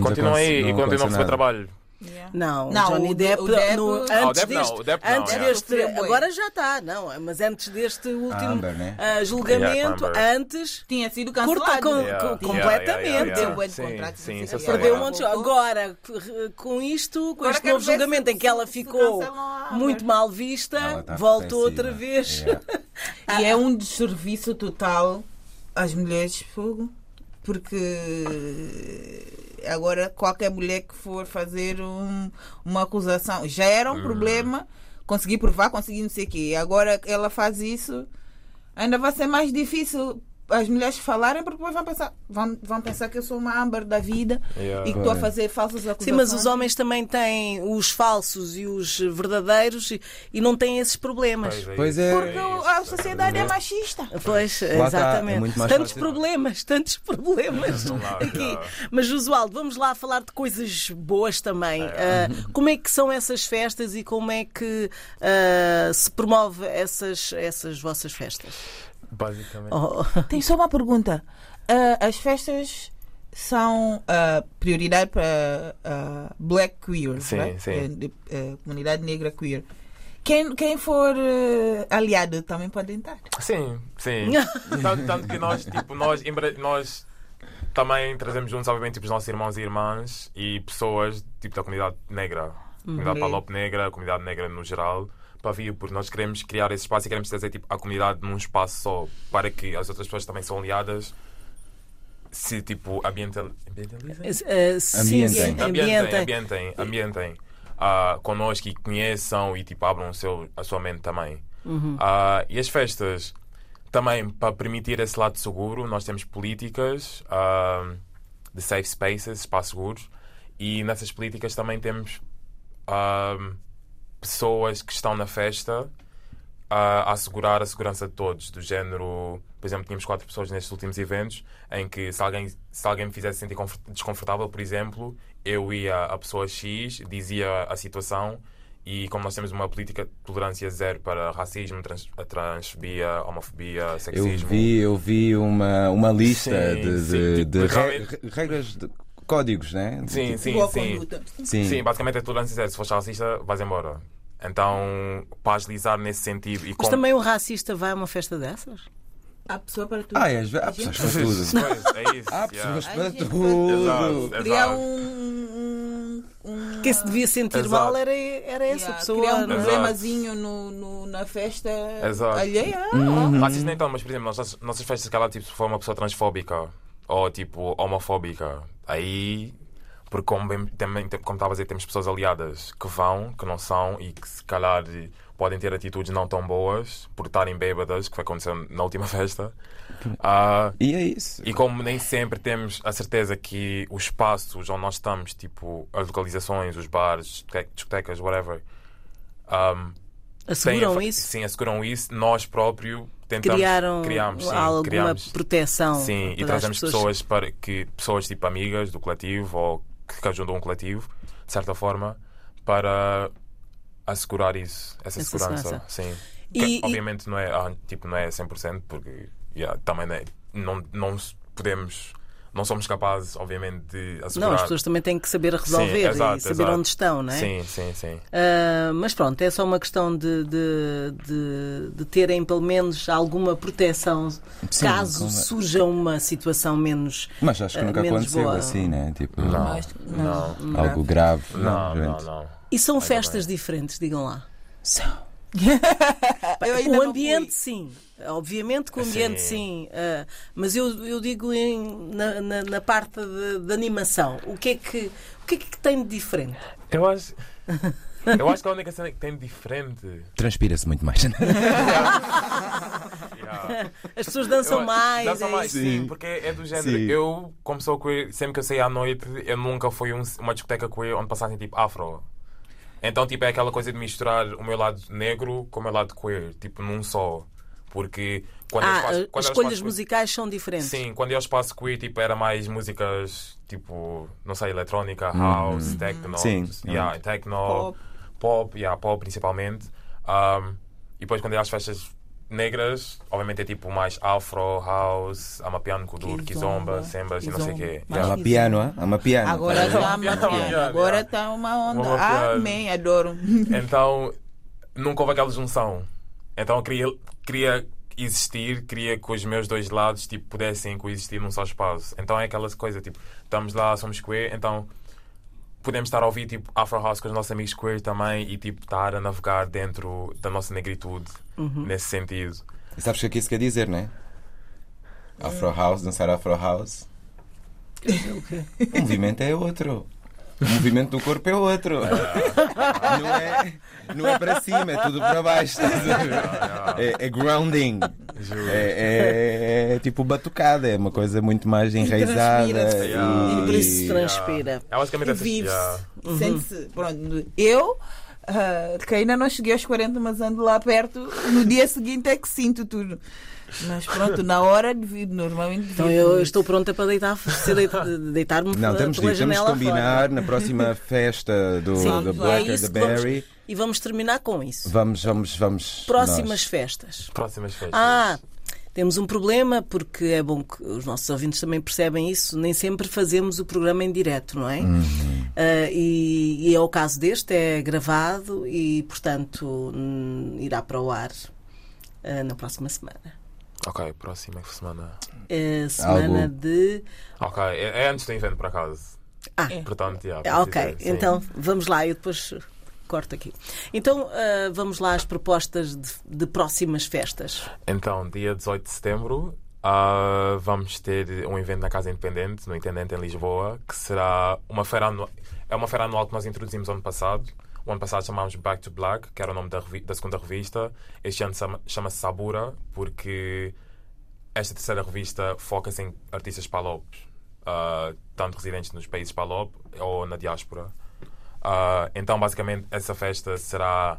continuam aí e continuam a
nada.
trabalho.
Yeah.
Não,
Não,
Johnny
o de-
Depp,
o Depp-
no-
Ah,
antes
o Depp não,
deste,
o Depp não,
antes
é.
deste
bué.
agora já está, não, mas antes deste último
Amber, né?
ah, julgamento,
Yeah,
antes
Tinha sido cancelado.
com,
Yeah,
com-
yeah,
completamente.
yeah, yeah,
Deu bué de
Sim,
contratos,
sim,
não sei
isso
o
eu
quê.
sei.
Perdeu um
Yeah.
monte de... Agora, com isto, com
Agora
este novo julgamento em que ela ficou muito mal vista,
tá
voltou outra vez.
Yeah.
E é um desserviço total às mulheres de fogo, porque agora qualquer mulher que for fazer um- uma acusação já era um problema, conseguir provar, conseguir não sei o quê. Agora ela faz isso, ainda vai ser mais difícil as mulheres falarem, porque depois vão pensar, vão, vão pensar que eu sou uma Amber da vida
Yeah.
e que estou a fazer falsas acusações.
Sim, mas os homens também têm os falsos e os verdadeiros e, e não têm esses problemas.
Pois é.
Porque a sociedade é machista.
Pois,
Lá está,
exatamente.
é
tantos problemas, tantos problemas aqui. Mas, Josualdo, vamos lá falar de coisas boas também. Ah, como é que são essas festas e como é que ah, se promove essas, essas vossas festas?
Basicamente.
Oh,
Tem só uma pergunta. Ah, as festas são ah, prioridade para ah, black queers,
Sim,
né?
sim.
Eh, de- eh, comunidade negra queer. Quem, quem for eh, aliado também pode entrar.
Sim, sim. tanto, tanto que nós, tipo, nós, nós também trazemos juntos, obviamente, tipo, os nossos irmãos e irmãs e pessoas tipo, da comunidade negra, comunidade
Uhum.
Palop negra, comunidade negra no geral, para vir, porque nós queremos criar esse espaço e queremos trazer tipo, a comunidade num espaço só, para que as outras pessoas também são aliadas. Se tipo ambiental, ambientalizem?
ah, sim,
Ambientem.
sim,
ambientem,
ambientem.
ambientem, ambientem ah, connosco e conheçam e tipo, abram o seu, a sua mente também. Ah, e as festas, também para permitir esse lado seguro, nós temos políticas ah, de safe spaces, espaços seguros, e nessas políticas também temos pessoas que estão na festa a assegurar a segurança de todos, do género, por exemplo, tínhamos quatro pessoas nestes últimos eventos em que se alguém, se alguém me fizesse sentir confort- desconfortável, por exemplo, eu ia à pessoa X, dizia a situação e como nós temos uma política de tolerância zero para racismo, trans, a transfobia, homofobia,
Eu
sexismo.
vi, eu vi uma, uma lista
Sim,
de,
sim,
de,
tipo,
de re-
realmente-
re- regras, de códigos, né? De-
Sim,
tipo,
sim,
Boa
sim.
sim.
Sim, basicamente é tolerância zero. Se fores racista, vais embora. Então, para agilizar nesse sentido e
Mas
como...
também um racista vai a uma festa dessas?
Há pessoa para tudo.
Ah, é, há pessoas para tudo.
Pois, é isso.
Há pessoas para tudo.
Exato.
Criar um, um,
Quem se devia sentir
Exato.
mal era, era essa
Yeah,
pessoa.
criar um
é?
problemazinho no, no- na festa
Exato.
alheia.
Racista nem tão, mas por exemplo, nossas, nossas festas que ela tipo, se for uma pessoa transfóbica ou tipo homofóbica, aí porque como, bem, também, como estava a dizer, temos pessoas aliadas que vão, que não são e que se calhar podem ter atitudes não tão boas por estarem bêbadas, que foi acontecer na última festa. Ah,
E é isso.
e como nem sempre temos a certeza que os espaços onde nós estamos, tipo as localizações, os bares, discote- discotecas, whatever, um,
Asseguram
têm
isso?
Sim, asseguram isso. Nós próprios tentamos
Criaram
criamos, sim,
alguma
criamos,
proteção.
sim, e trazemos
as
pessoas. para que pessoas tipo amigas do coletivo ou que ajudam um coletivo, de certa forma, para assegurar isso, essa,
Essa
segurança.
segurança.
Sim.
E-
Que,
e-
obviamente não é, ah, tipo, não é 100%, porque yeah, também não, é- não, não podemos, não somos capazes, obviamente, de assegurar.
Não, as pessoas também têm que saber resolver
Sim, exato,
e saber
exato.
onde estão, não é?
Sim, sim, sim.
Ah, mas pronto, é só uma questão de, de, de, de terem pelo menos alguma proteção
Sim,
caso
como-
surja uma situação menos.
Mas acho que
Ah,
nunca aconteceu
boa.
assim, né? Tipo,
Não, não,
não.
algo grave.
não, não, não.
E são
Ainda
festas diferentes, digam lá.
São.
Eu ainda
O ambiente, sim. Obviamente que o ambiente, sim.
Sim.
Ah, mas eu, eu digo em- na, na, na parte de, de animação. O que, é que, o que é que tem de diferente?
Eu acho. Eu acho que a única cena que tem diferente.
Transpira-se muito mais.
Yeah.
As pessoas dançam
Eu-
mais.
dançam
é
mais,
isso?
sim,
Sim.
porque é do género.
Sim.
Eu, como sou queer, sempre que eu saí à noite, eu nunca fui um- uma discoteca queer onde passassem tipo afro. Então, tipo, é aquela coisa de misturar o meu lado negro com o meu lado queer, tipo, num só. Porque quando eu
Ah,
faço-
as
quando eu
escolhas
faço-
musicais são diferentes.
Sim, quando eu espaço queer, tipo, era mais músicas, tipo, não sei, eletrónica, house, techno,
Sim.
yeah, techno,
Pop.
pop, yeah, pop principalmente. Um, e depois quando eu às festas negras, obviamente é tipo mais afro, house, amapiano, kudur,
Kizomba,
kizomba, sembas e não sei o quê.
kizomba.
É uma
Mas-
piano, hã? É uma piano.
Agora
É.
está
Yeah, yeah,
Agora
yeah.
está uma onda.
Uma piada.
Amém, adoro.
Então, nunca houve aquela junção. Então, eu queria, queria existir, queria que os meus dois lados tipo, pudessem coexistir num só espaço. Então, é aquela coisa, tipo, estamos lá, somos queer, então podemos estar a ouvir tipo Afro House com os nossos amigos queer também e tipo estar a navegar dentro da nossa negritude nesse sentido.
E sabes o que é que isso quer dizer, não é? Afro House, dançar Afro House. O movimento é outro. O movimento do corpo é outro. Não é, não é para cima, é tudo para baixo. É, é grounding. É, é- é tipo batucada, é uma coisa muito mais enraizada.
transpira-se.
Yeah.
E por isso se
E,
transpira.
É
E vive-se.
yeah.
Sente-se. Pronto. Eu, ah, que ainda não cheguei aos 40, mas ando lá perto, no dia seguinte é que sinto tudo. Mas pronto, na hora devido, normalmente devido.
Então eu estou pronta para deitar, deitar-me
não, temos de, temos de combinar
fora.
na próxima festa do,
Sim,
do
é
Black and the Berry.
E vamos terminar com isso.
Vamos, vamos, vamos.
Próximas
nós.
festas.
Próximas festas.
Ah, temos um problema, porque é bom que os nossos ouvintes também percebem isso. Nem sempre fazemos o programa em direto, não é? Ah, e, e é o caso deste, é gravado e, portanto, hum, irá para o ar ah, na próxima semana.
Ok, próxima semana.
É semana
Algo-
de.
Ok, é, é antes do evento, por acaso.
Ah,
Portanto, yeah,
Ah, ok,
dizer,
então vamos lá, eu depois corto aqui. Então ah, vamos lá às propostas de, de próximas festas.
Então, dia 18 de setembro, ah, vamos ter um evento na Casa Independente, no Intendente em Lisboa, que será uma feira anual. É uma feira anual que nós introduzimos ano passado. O ano passado chamámos Back to Black, que era o nome da, da segunda revista. Este ano chama- chama-se Sabura, porque esta terceira revista foca-se em artistas palopes, ah, tanto residentes nos países palop ou na diáspora. Ah, então, basicamente, essa festa será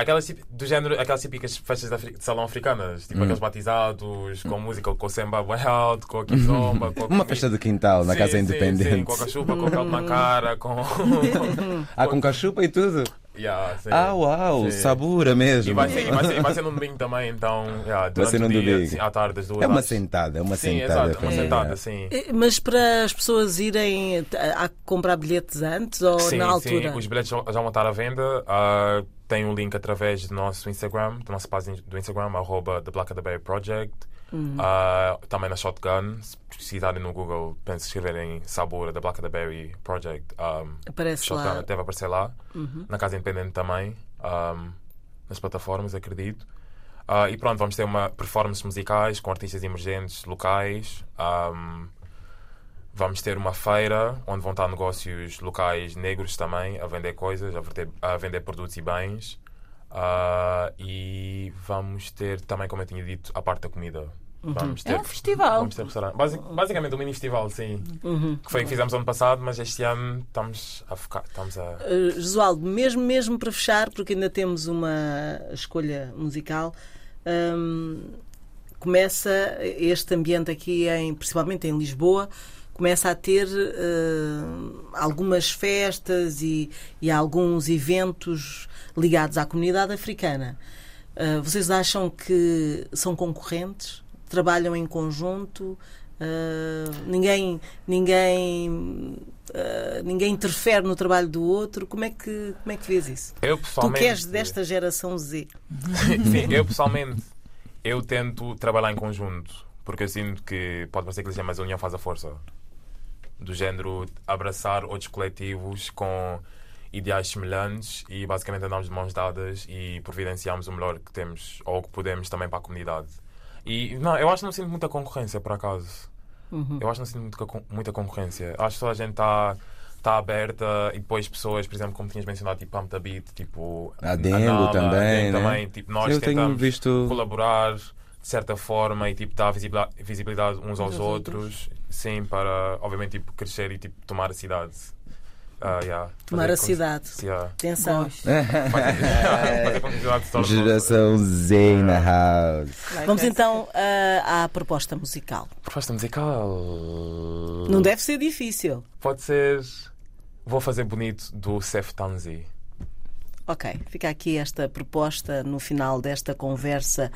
Aquelas do género, aquelas típicas festas de, salão africanas,
Hum.
tipo aqueles batizados, com música, com o semba bué alto, com a kizomba, com a
Uma festa de quintal na
Sim,
Casa
sim,
Independente.
Sim, com a cachupa, com o caldo na cara, com.
Ah, com cachupa e tudo?
Yeah, sim.
Ah, uau,
Sim.
sabura mesmo.
E vai ser, e vai, ser, e vai ser no domingo também, então, yeah, durante
ser no
o dia,
domingo.
sim, à tarde, das duas
É uma
às-
sentada, é uma
Sim,
sentada.
exato, uma
familiar.
sentada, sim.
Eh, Mas para as pessoas irem a, a comprar bilhetes antes ou
Sim,
na altura?
sim, os bilhetes já vão estar à venda. Ah, tem um link através do nosso Instagram, da nossa página do Instagram, arroba The Black of the Bay Project.
Uhum.
Ah, também na Shotgun, se pesquisarem no Google, penso escreverem Sabor da Black of the Berry Project. Um,
Aparece
Shotgun
lá. Uhum.
deve aparecer lá. Na Casa Independente também. um, nas plataformas, acredito. Ah, e pronto, vamos ter uma performances musicais com artistas emergentes locais. Um, vamos ter uma feira onde vão estar negócios locais negros também a vender coisas, a, verter- a vender produtos e bens. Ah, e vamos ter também, como eu tinha dito, a parte da comida. Vamos
É um festival.
Vamos ter restaurante. Basi- basicamente um mini festival, sim. Que foi o que fizemos ano passado, mas este ano estamos a focar. Estamos a.
Uh, Josualdo, mesmo, mesmo para fechar, porque ainda temos uma escolha musical, hum, começa este ambiente aqui, em, principalmente em Lisboa, começa a ter uh, algumas festas e, e alguns eventos ligados à comunidade africana. Uh, vocês acham que são concorrentes? Trabalham em conjunto? Uh, ninguém, ninguém, uh, ninguém interfere no trabalho do outro. Como é que, como é que vês isso?
Eu
Tu
pessoalmente.
que és desta geração Z.
Sim, eu pessoalmente eu tento trabalhar em conjunto porque eu sinto que pode parecer que mas a união faz a força do género abraçar outros coletivos com ideais semelhantes e basicamente andamos de mãos dadas e providenciamos o melhor que temos ou que podemos também para a comunidade e não, eu acho que não sinto muita concorrência por acaso eu acho que não sinto muita, con- muita concorrência acho que toda a gente está está aberta e depois pessoas, por exemplo, como tinhas mencionado, tipo Pump the Beat, tipo
A Dengo também, né?
também, tipo, nós
Eu
tentamos
visto-
colaborar de certa forma e tipo dar visibila- visibilidade uns aos
aos
outros, sim, para obviamente tipo crescer e tipo tomar a cidade. Ah, yeah,
Tomar a
com-
cidade.
Yeah.
Atenção.
Geração Z na house.
Vamos então ah, à proposta musical.
Proposta musical.
Não deve ser difícil.
Pode ser. Vou fazer bonito do Sef Tanzi.
Ok, fica aqui esta proposta no final desta conversa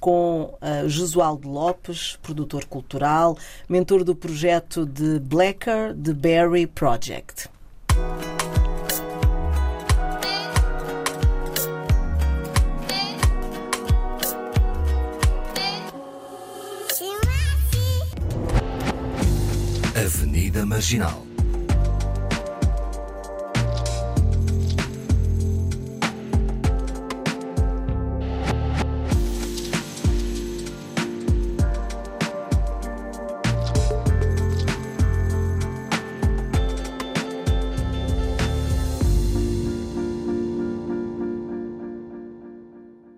com uh, Jesualdo Lopes, produtor cultural, mentor do projeto de Blacker, The Berry Project.
Avenida Marginal